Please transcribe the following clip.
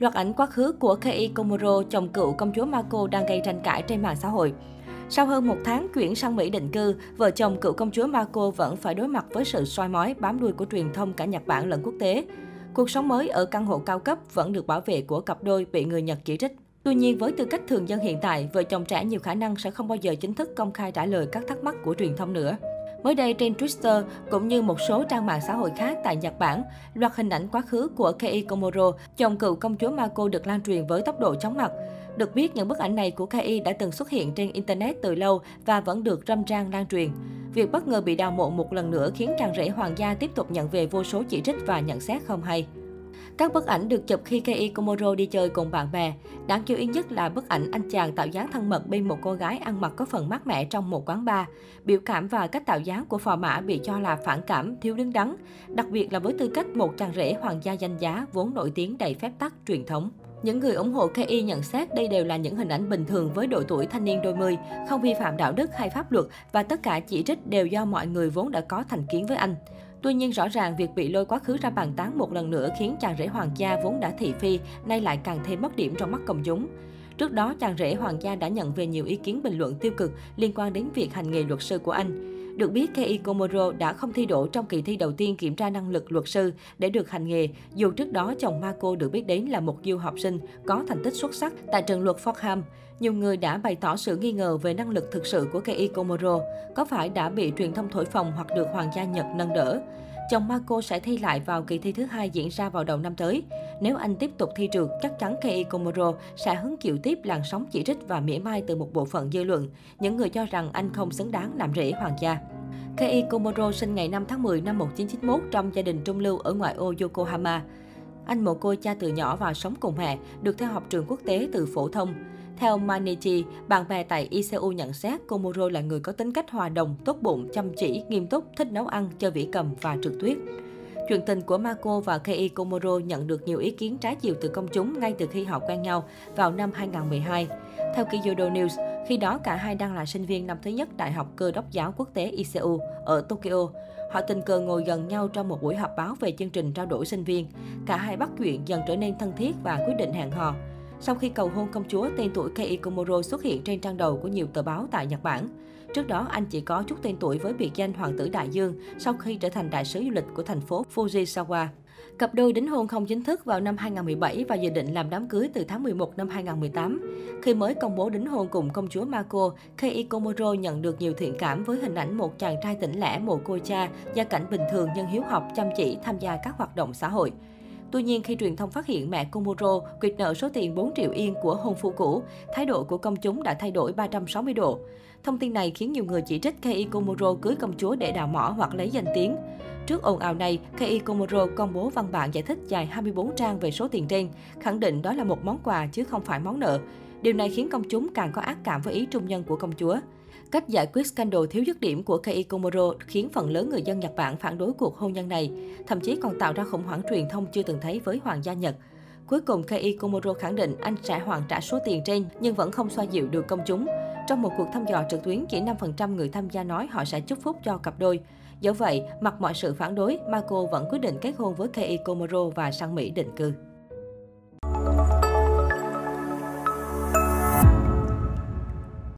Loạt ảnh quá khứ của Kei Komuro, chồng cựu công chúa Mako đang gây tranh cãi trên mạng xã hội. Sau hơn một tháng chuyển sang Mỹ định cư, vợ chồng cựu công chúa Mako vẫn phải đối mặt với sự soi mói bám đuôi của truyền thông cả Nhật Bản lẫn quốc tế. Cuộc sống mới ở căn hộ cao cấp vẫn được bảo vệ của cặp đôi bị người Nhật chỉ trích. Tuy nhiên, với tư cách thường dân hiện tại, vợ chồng trẻ nhiều khả năng sẽ không bao giờ chính thức công khai trả lời các thắc mắc của truyền thông nữa. Mới đây trên Twitter cũng như một số trang mạng xã hội khác tại Nhật Bản, loạt hình ảnh quá khứ của Kei Komuro, chồng cựu công chúa Mako được lan truyền với tốc độ chóng mặt. Được biết, những bức ảnh này của Kei đã từng xuất hiện trên Internet từ lâu và vẫn được râm ran lan truyền. Việc bất ngờ bị đào mộ một lần nữa khiến chàng rể hoàng gia tiếp tục nhận về vô số chỉ trích và nhận xét không hay. Các bức ảnh được chụp khi Kei Komoro đi chơi cùng bạn bè. Đáng chú ý nhất là bức ảnh anh chàng tạo dáng thân mật bên một cô gái ăn mặc có phần mát mẻ trong một quán bar. Biểu cảm và cách tạo dáng của phò mã bị cho là phản cảm, thiếu đứng đắn, đặc biệt là với tư cách một chàng rể hoàng gia danh giá vốn nổi tiếng đầy phép tắc truyền thống. Những người ủng hộ KI nhận xét đây đều là những hình ảnh bình thường với độ tuổi thanh niên đôi mươi, không vi phạm đạo đức hay pháp luật và tất cả chỉ trích đều do mọi người vốn đã có thành kiến với anh. Tuy nhiên rõ ràng việc bị lôi quá khứ ra bàn tán một lần nữa khiến chàng rể hoàng gia vốn đã thị phi, nay lại càng thêm mất điểm trong mắt công chúng. Trước đó, chàng rể hoàng gia đã nhận về nhiều ý kiến bình luận tiêu cực liên quan đến việc hành nghề luật sư của anh. Được biết, Kei Komuro đã không thi đỗ trong kỳ thi đầu tiên kiểm tra năng lực luật sư để được hành nghề, dù trước đó chồng Marco được biết đến là một du học sinh có thành tích xuất sắc tại trường luật Fordham. Nhiều người đã bày tỏ sự nghi ngờ về năng lực thực sự của Kei Komuro, có phải đã bị truyền thông thổi phồng hoặc được hoàng gia Nhật nâng đỡ. Chồng Marco sẽ thi lại vào kỳ thi thứ hai diễn ra vào đầu năm tới. Nếu anh tiếp tục thi trượt, chắc chắn Kei Komuro sẽ hứng chịu tiếp làn sóng chỉ trích và mỉa mai từ một bộ phận dư luận. Những người cho rằng anh không xứng đáng làm rể hoàng gia. Kei Komuro sinh ngày 5 tháng 10 năm 1991 trong gia đình trung lưu ở ngoại ô Yokohama. Anh mồ côi cha từ nhỏ và sống cùng mẹ, được theo học trường quốc tế từ phổ thông. Theo Manichi, bạn bè tại ICU nhận xét Komuro là người có tính cách hòa đồng, tốt bụng, chăm chỉ, nghiêm túc, thích nấu ăn, chơi vĩ cầm và trượt tuyết. Chuyện tình của Mako và Kei Komuro nhận được nhiều ý kiến trái chiều từ công chúng ngay từ khi họ quen nhau vào năm 2012. Theo Kyodo News, khi đó cả hai đang là sinh viên năm thứ nhất Đại học Cơ đốc giáo quốc tế ICU ở Tokyo. Họ tình cờ ngồi gần nhau trong một buổi họp báo về chương trình trao đổi sinh viên. Cả hai bắt chuyện dần trở nên thân thiết và quyết định hẹn hò. Sau khi cầu hôn công chúa, tên tuổi Kei Komuro xuất hiện trên trang đầu của nhiều tờ báo tại Nhật Bản. Trước đó, anh chỉ có chút tên tuổi với biệt danh Hoàng tử Đại Dương sau khi trở thành đại sứ du lịch của thành phố Fujisawa. Cặp đôi đính hôn không chính thức vào năm 2017 và dự định làm đám cưới từ tháng 11 năm 2018. Khi mới công bố đính hôn cùng công chúa Mako, Kei Komuro nhận được nhiều thiện cảm với hình ảnh một chàng trai tỉnh lẻ mồ côi cha, gia cảnh bình thường nhưng hiếu học, chăm chỉ tham gia các hoạt động xã hội. Tuy nhiên, khi truyền thông phát hiện mẹ Komuro quyệt nợ số tiền 4 triệu yên của hôn phu cũ, thái độ của công chúng đã thay đổi 360 độ. Thông tin này khiến nhiều người chỉ trích Kei Komuro cưới công chúa để đào mỏ hoặc lấy danh tiếng. Trước ồn ào này, Kei Komuro công bố văn bản giải thích dài 24 trang về số tiền trên, khẳng định đó là một món quà chứ không phải món nợ. Điều này khiến công chúng càng có ác cảm với ý trung nhân của công chúa. Cách giải quyết scandal thiếu dứt điểm của Kei Komuro khiến phần lớn người dân Nhật Bản phản đối cuộc hôn nhân này, thậm chí còn tạo ra khủng hoảng truyền thông chưa từng thấy với hoàng gia Nhật. Cuối cùng, Kei Komuro khẳng định anh sẽ hoàn trả số tiền trên nhưng vẫn không xoa dịu được công chúng. Trong một cuộc thăm dò trực tuyến, chỉ 5% người tham gia nói họ sẽ chúc phúc cho cặp đôi. Do vậy, mặc mọi sự phản đối, Marco vẫn quyết định kết hôn với Kei Komuro và sang Mỹ định cư.